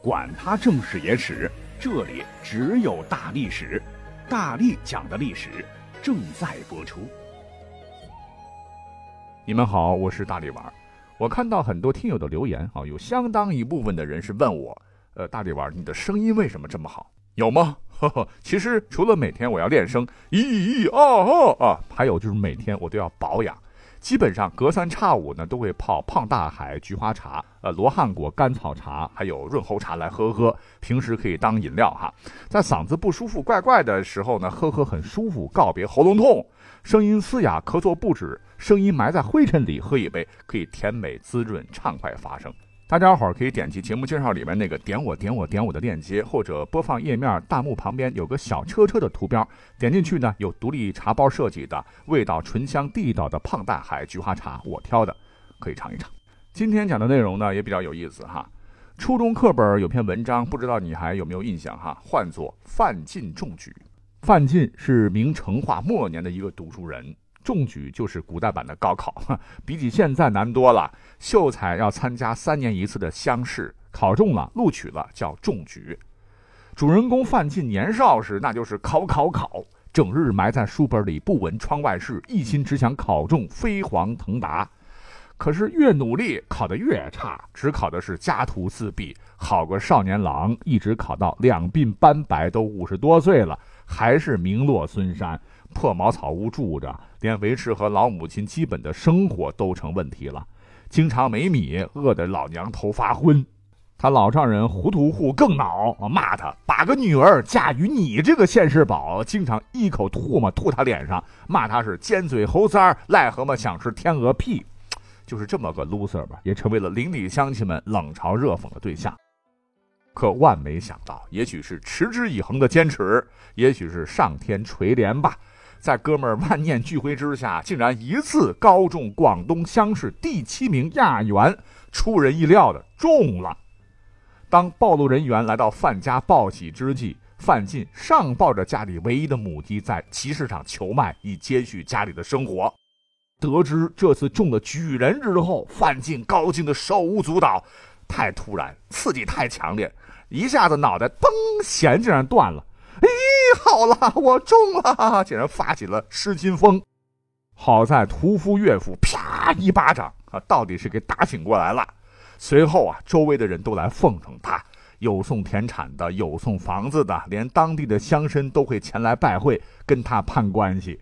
管他正史野史，这里只有大历史，大力讲的历史正在播出。你们好，我是大力丸。我看到很多听友的留言啊，有相当一部分的人是问我，呃，大力丸，你的声音为什么这么好？有吗？呵呵，其实除了每天我要练声，咦咦哦哦啊，还有就是每天我都要保养。基本上隔三差五呢，都会泡胖大海菊花茶、呃罗汉果甘草茶，还有润喉茶来喝喝。平时可以当饮料哈。在嗓子不舒服、怪怪的时候呢，喝喝很舒服，告别喉咙痛。声音嘶哑、咳嗽不止，声音埋在灰尘里，喝一杯可以甜美滋润、畅快发声。大家伙儿可以点击节目介绍里面那个点我点我点我的链接，或者播放页面弹幕旁边有个小车车的图标，点进去呢有独立茶包设计的，味道醇香地道的胖大海菊花茶，我挑的，可以尝一尝。今天讲的内容呢也比较有意思哈，初中课本有篇文章，不知道你还有没有印象哈，唤作范进中举。范进是明成化末年的一个读书人。中举就是古代版的高考，比起现在难多了。秀才要参加三年一次的乡试，考中了，录取了，叫中举。主人公范进年少时，那就是考考考，整日埋在书本里，不闻窗外事，一心只想考中飞黄腾达。可是越努力，考得越差，只考的是家徒四壁，好个少年郎，一直考到两鬓斑白，都五十多岁了，还是名落孙山。破茅草屋住着，连维持和老母亲基本的生活都成问题了。经常没米，饿得老娘头发昏。他老丈人糊涂户更恼，骂他把个女儿嫁与你这个现世宝，经常一口唾沫吐他脸上，骂他是尖嘴猴腮，癞蛤蟆想吃天鹅屁，就是这么个 loser 吧，也成为了邻里乡亲们冷嘲热讽的对象。可万没想到，也许是持之以恒的坚持，也许是上天垂怜吧。在哥们儿万念俱灰之下，竟然一次高中广东乡试第七名亚元，出人意料的中了。当暴露人员来到范家报喜之际，范进上抱着家里唯一的母鸡在集市上求卖，以接续家里的生活。得知这次中了举人之后，范进高兴的手舞足蹈，太突然，刺激太强烈，一下子脑袋嘣弦竟然断了。好了，我中了，竟然发起了失心疯。好在屠夫岳父啪一巴掌啊，到底是给打醒过来了。随后啊，周围的人都来奉承他，有送田产的，有送房子的，连当地的乡绅都会前来拜会，跟他攀关系。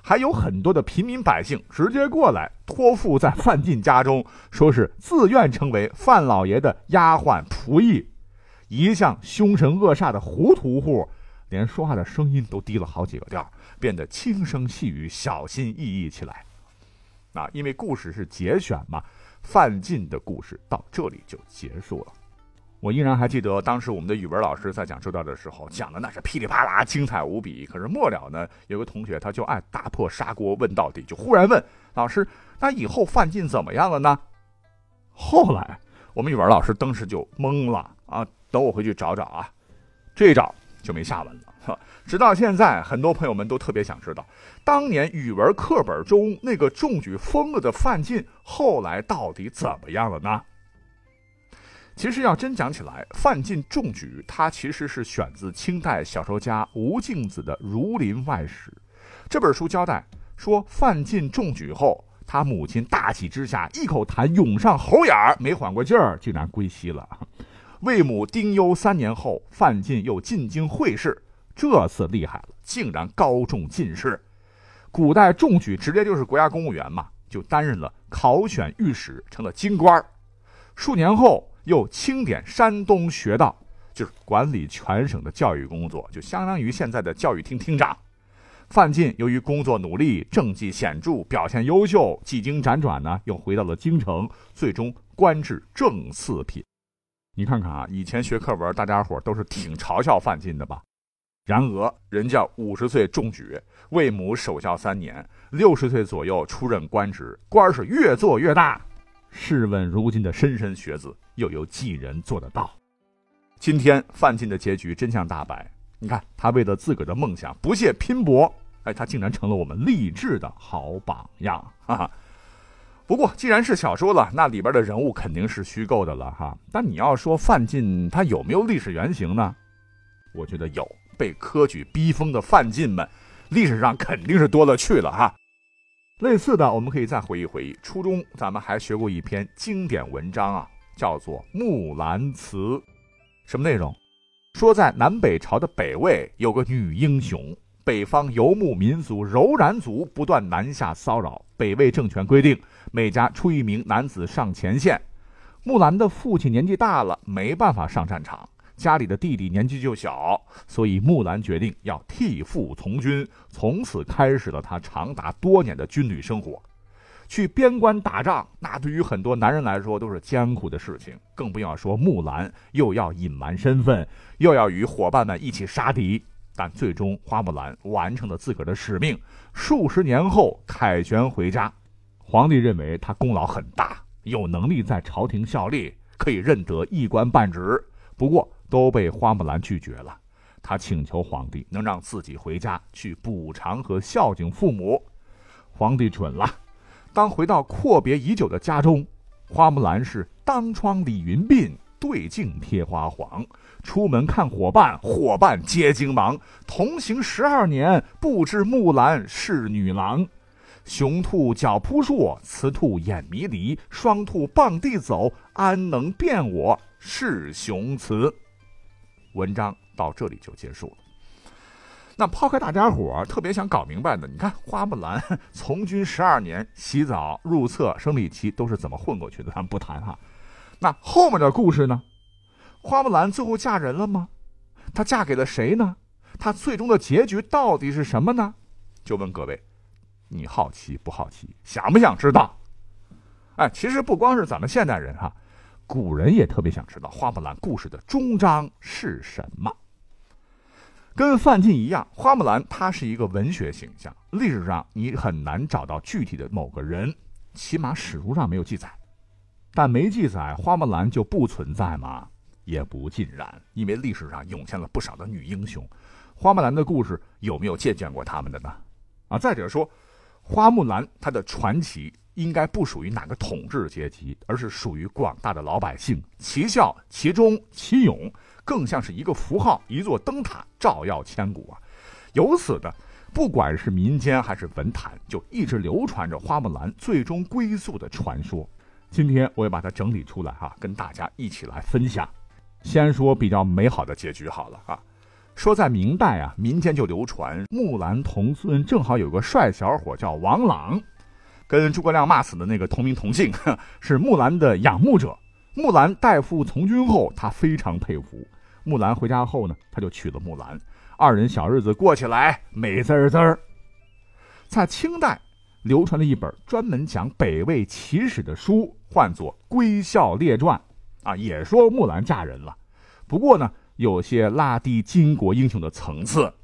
还有很多的平民百姓直接过来托付在范进家中，说是自愿成为范老爷的丫鬟仆役。一向凶神恶煞的胡屠户。连说话的声音都低了好几个调，变得轻声细语、小心翼翼起来。啊，因为故事是节选嘛，范进的故事到这里就结束了。我依然还记得当时我们的语文老师在讲这段的时候，讲的那是噼里啪啦、精彩无比。可是末了呢，有个同学他就爱打破砂锅问到底，就忽然问老师：“那以后范进怎么样了呢？”后来我们语文老师当时就懵了啊！等我回去找找啊，这一找。就没下文了，直到现在，很多朋友们都特别想知道，当年语文课本中那个中举疯了的范进，后来到底怎么样了呢？其实要真讲起来，范进中举，他其实是选自清代小说家吴敬梓的《儒林外史》这本书交代说，范进中举后，他母亲大喜之下，一口痰涌上喉眼儿，没缓过劲儿，竟然归西了。魏母丁忧三年后，范进又进京会试，这次厉害了，竟然高中进士。古代中举直接就是国家公务员嘛，就担任了考选御史，成了京官。数年后又清点山东学道，就是管理全省的教育工作，就相当于现在的教育厅厅长。范进由于工作努力、政绩显著、表现优秀，几经辗转呢，又回到了京城，最终官至正四品。你看看啊，以前学课文，大家伙都是挺嘲笑范进的吧？然而，人家五十岁中举，为母守孝三年，六十岁左右出任官职，官是越做越大。试问如今的莘莘学子，又有几人做得到？今天范进的结局真相大白。你看，他为了自个儿的梦想不懈拼搏，哎，他竟然成了我们励志的好榜样。哈哈。不过既然是小说了，那里边的人物肯定是虚构的了哈。但你要说范进他有没有历史原型呢？我觉得有。被科举逼疯的范进们，历史上肯定是多了去了哈。类似的，我们可以再回忆回忆，初中咱们还学过一篇经典文章啊，叫做《木兰辞》。什么内容？说在南北朝的北魏有个女英雄。北方游牧民族柔然族不断南下骚扰，北魏政权规定每家出一名男子上前线。木兰的父亲年纪大了，没办法上战场，家里的弟弟年纪就小，所以木兰决定要替父从军，从此开始了他长达多年的军旅生活。去边关打仗，那对于很多男人来说都是艰苦的事情，更不要说木兰又要隐瞒身份，又要与伙伴们一起杀敌。但最终，花木兰完成了自个儿的使命。数十年后，凯旋回家，皇帝认为他功劳很大，有能力在朝廷效力，可以任得一官半职。不过，都被花木兰拒绝了。他请求皇帝能让自己回家去补偿和孝敬父母。皇帝准了。当回到阔别已久的家中，花木兰是当窗理云鬓，对镜贴花黄。出门看伙伴，伙伴皆惊忙。同行十二年，不知木兰是女郎。雄兔脚扑朔，雌兔眼迷离。双兔傍地走，安能辨我是雄雌？文章到这里就结束了。那抛开大家伙特别想搞明白的，你看花木兰 从军十二年，洗澡、入厕、生理期都是怎么混过去的？咱们不谈哈。那后面的故事呢？花木兰最后嫁人了吗？她嫁给了谁呢？她最终的结局到底是什么呢？就问各位，你好奇不好奇？想不想知道？哎，其实不光是咱们现代人哈，古人也特别想知道花木兰故事的终章是什么。跟范进一样，花木兰她是一个文学形象，历史上你很难找到具体的某个人，起码史书上没有记载。但没记载，花木兰就不存在吗？也不尽然，因为历史上涌现了不少的女英雄，花木兰的故事有没有借鉴过他们的呢？啊，再者说，花木兰她的传奇应该不属于哪个统治阶级，而是属于广大的老百姓，其孝其忠其勇，更像是一个符号，一座灯塔，照耀千古啊！由此的，不管是民间还是文坛，就一直流传着花木兰最终归宿的传说。今天我也把它整理出来哈，跟大家一起来分享。先说比较美好的结局好了啊，说在明代啊，民间就流传木兰同孙正好有个帅小伙叫王朗，跟诸葛亮骂死的那个同名同姓，是木兰的仰慕者。木兰代父从军后，他非常佩服。木兰回家后呢，他就娶了木兰，二人小日子过起来美滋滋。在清代流传了一本专门讲北魏奇史的书，唤作《归孝列传》。啊，也说木兰嫁人了，不过呢，有些拉低巾帼英雄的层次，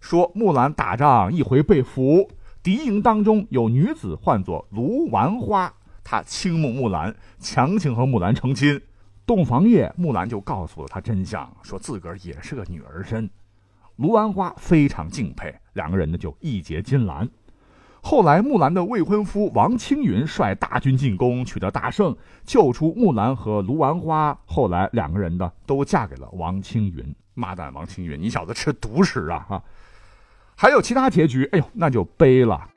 说木兰打仗一回被俘，敌营当中有女子唤作卢丸花，她倾慕木兰，强行和木兰成亲。洞房夜，木兰就告诉了他真相，说自个儿也是个女儿身。卢丸花非常敬佩，两个人呢就义结金兰。后来，木兰的未婚夫王青云率大军进攻，取得大胜，救出木兰和卢丸花。后来，两个人呢都嫁给了王青云。妈蛋，王青云，你小子吃独食啊！哈，还有其他结局，哎呦，那就悲了。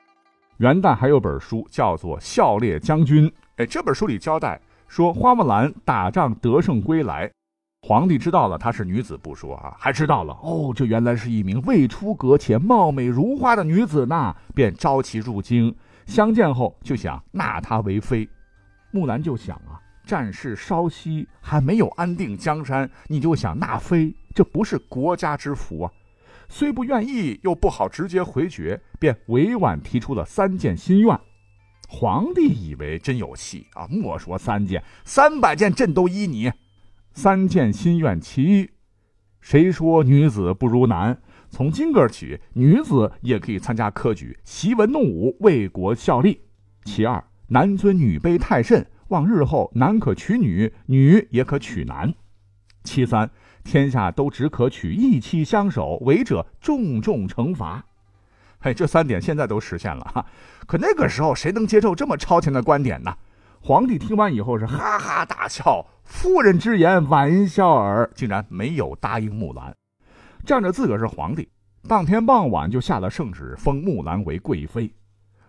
元旦还有本书叫做《孝烈将军》，哎，这本书里交代说，花木兰打仗得胜归来。皇帝知道了她是女子不说啊，还知道了哦，这原来是一名未出阁且貌美如花的女子呢，便召其入京。相见后就想纳她为妃。木兰就想啊，战事稍息，还没有安定江山，你就想纳妃，这不是国家之福啊。虽不愿意，又不好直接回绝，便委婉提出了三件心愿。皇帝以为真有戏啊，莫说三件，三百件朕都依你。三件心愿其一，谁说女子不如男？从今个起，女子也可以参加科举，习文弄武，为国效力。其二，男尊女卑太甚，望日后男可娶女，女也可娶男。其三，天下都只可娶一妻相守，违者重重惩罚。嘿，这三点现在都实现了哈。可那个时候谁能接受这么超前的观点呢？皇帝听完以后是哈哈大笑，夫人之言玩笑耳，竟然没有答应木兰。仗着自个儿是皇帝，当天傍晚就下了圣旨，封木兰为贵妃。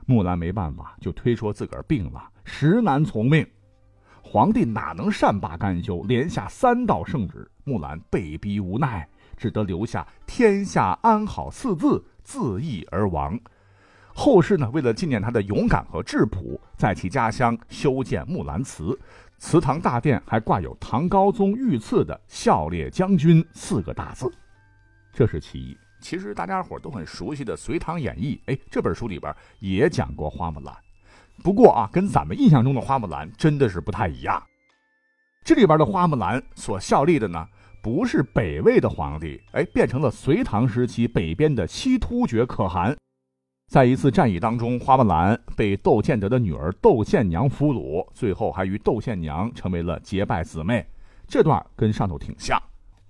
木兰没办法，就推说自个儿病了，实难从命。皇帝哪能善罢甘休，连下三道圣旨，木兰被逼无奈，只得留下“天下安好”四字，自缢而亡。后世呢，为了纪念他的勇敢和质朴，在其家乡修建木兰祠，祠堂大殿还挂有唐高宗御赐的“孝烈将军”四个大字。这是其一。其实大家伙都很熟悉的《隋唐演义》，哎，这本书里边也讲过花木兰。不过啊，跟咱们印象中的花木兰真的是不太一样。这里边的花木兰所效力的呢，不是北魏的皇帝，哎，变成了隋唐时期北边的西突厥可汗。在一次战役当中，花木兰被窦建德的女儿窦宪娘俘虏，最后还与窦宪娘成为了结拜姊妹。这段跟上头挺像。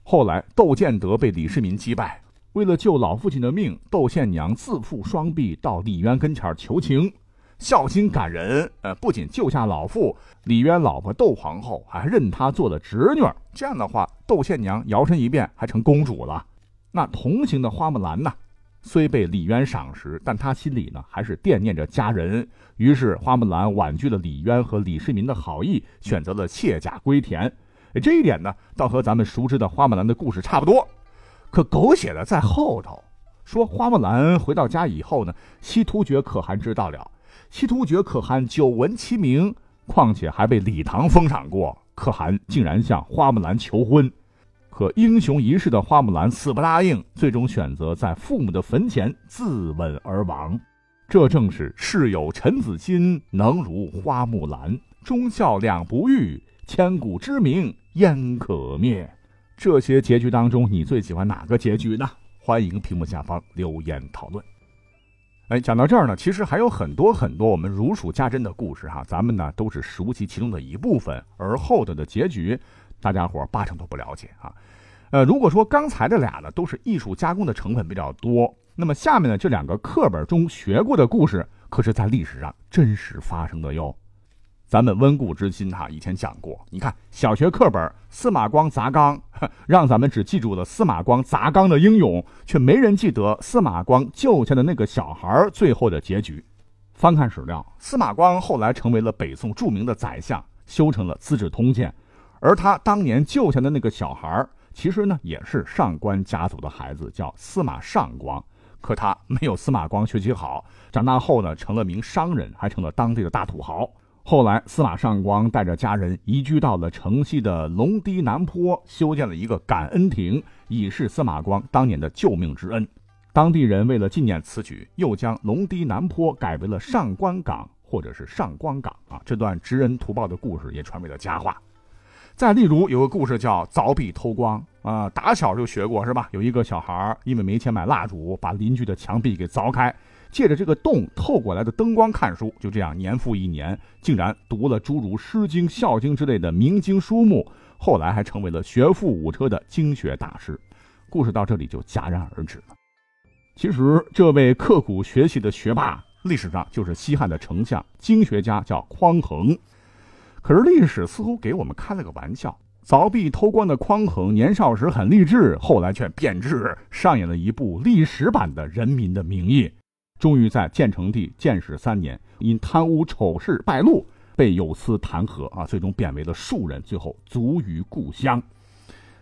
后来，窦建德被李世民击败，为了救老父亲的命，窦宪娘自缚双臂到李渊跟前求情，孝心感人。呃，不仅救下老父，李渊老婆窦皇后还认他做了侄女。这样的话，窦宪娘摇身一变还成公主了。那同行的花木兰呢，虽被李渊赏识，但他心里呢还是惦念着家人。于是，花木兰婉拒了李渊和李世民的好意，选择了卸甲归田。这一点呢，倒和咱们熟知的花木兰的故事差不多，可狗血的在后头。说花木兰回到家以后呢，西突厥可汗知道了，西突厥可汗久闻其名，况且还被李唐封赏过，可汗竟然向花木兰求婚。可英雄一世的花木兰死不答应，最终选择在父母的坟前自刎而亡。这正是世有臣子心，能如花木兰，忠孝两不渝。千古之名焉可灭？这些结局当中，你最喜欢哪个结局呢？欢迎屏幕下方留言讨论。哎，讲到这儿呢，其实还有很多很多我们如数家珍的故事哈，咱们呢都是熟悉其中的一部分，而后头的结局，大家伙八成都不了解啊。呃，如果说刚才这俩呢都是艺术加工的成分比较多，那么下面的这两个课本中学过的故事，可是在历史上真实发生的哟。咱们温故知新哈，以前讲过。你看小学课本司马光砸缸，让咱们只记住了司马光砸缸的英勇，却没人记得司马光救下的那个小孩最后的结局。翻看史料，司马光后来成为了北宋著名的宰相，修成了《资治通鉴》，而他当年救下的那个小孩，其实呢也是上官家族的孩子，叫司马尚光。可他没有司马光学习好，长大后呢成了名商人，还成了当地的大土豪。后来，司马尚光带着家人移居到了城西的龙堤南坡，修建了一个感恩亭，以示司马光当年的救命之恩。当地人为了纪念此举，又将龙堤南坡改为了上官港，或者是上光港啊。这段知恩图报的故事也传为了佳话。再例如，有个故事叫凿壁偷光啊，打小就学过是吧？有一个小孩因为没钱买蜡烛，把邻居的墙壁给凿开。借着这个洞透过来的灯光看书，就这样年复一年，竟然读了诸如《诗经》《孝经》之类的名经书目，后来还成为了学富五车的经学大师。故事到这里就戛然而止了。其实，这位刻苦学习的学霸，历史上就是西汉的丞相、经学家，叫匡衡。可是历史似乎给我们开了个玩笑：凿壁偷光的匡衡年少时很励志，后来却变质，上演了一部历史版的《人民的名义》。终于在建成帝建始三年，因贪污丑事败露，被有司弹劾啊，最终贬为了庶人，最后卒于故乡。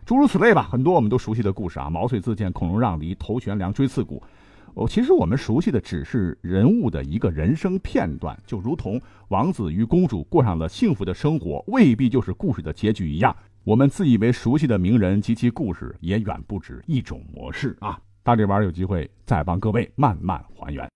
诸如此类吧，很多我们都熟悉的故事啊，毛遂自荐，孔融让梨，头悬梁，锥刺股。哦，其实我们熟悉的只是人物的一个人生片段，就如同王子与公主过上了幸福的生活，未必就是故事的结局一样。我们自以为熟悉的名人及其故事，也远不止一种模式啊。大力丸有机会再帮各位慢慢还原。